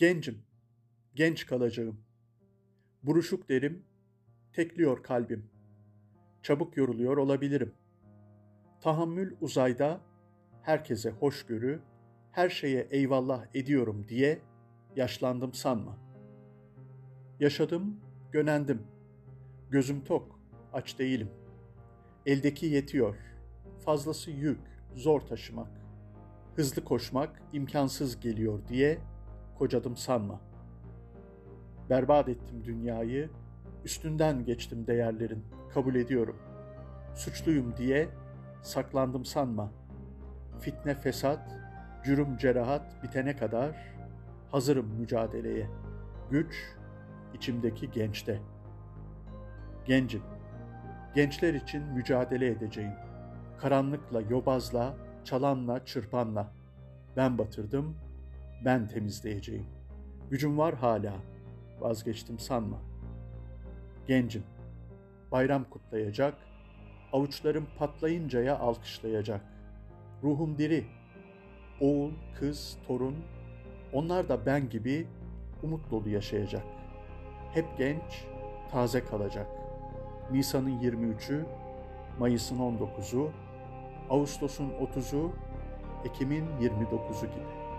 Gencim, genç kalacağım. Buruşuk derim, tekliyor kalbim. Çabuk yoruluyor olabilirim. Tahammül uzayda, herkese hoşgörü, her şeye eyvallah ediyorum diye yaşlandım sanma. Yaşadım, gönendim. Gözüm tok, aç değilim. Eldeki yetiyor, fazlası yük, zor taşımak. Hızlı koşmak imkansız geliyor diye kocadım sanma. Berbat ettim dünyayı, üstünden geçtim değerlerin, kabul ediyorum. Suçluyum diye saklandım sanma. Fitne fesat, cürüm cerahat bitene kadar hazırım mücadeleye. Güç içimdeki gençte. Gencim, gençler için mücadele edeceğim. Karanlıkla, yobazla, çalanla, çırpanla. Ben batırdım, ben temizleyeceğim. Gücüm var hala, vazgeçtim sanma. Gencim, bayram kutlayacak, avuçlarım patlayıncaya alkışlayacak. Ruhum diri, oğul, kız, torun, onlar da ben gibi umut dolu yaşayacak. Hep genç, taze kalacak. Nisan'ın 23'ü, Mayıs'ın 19'u, Ağustos'un 30'u, Ekim'in 29'u gibi.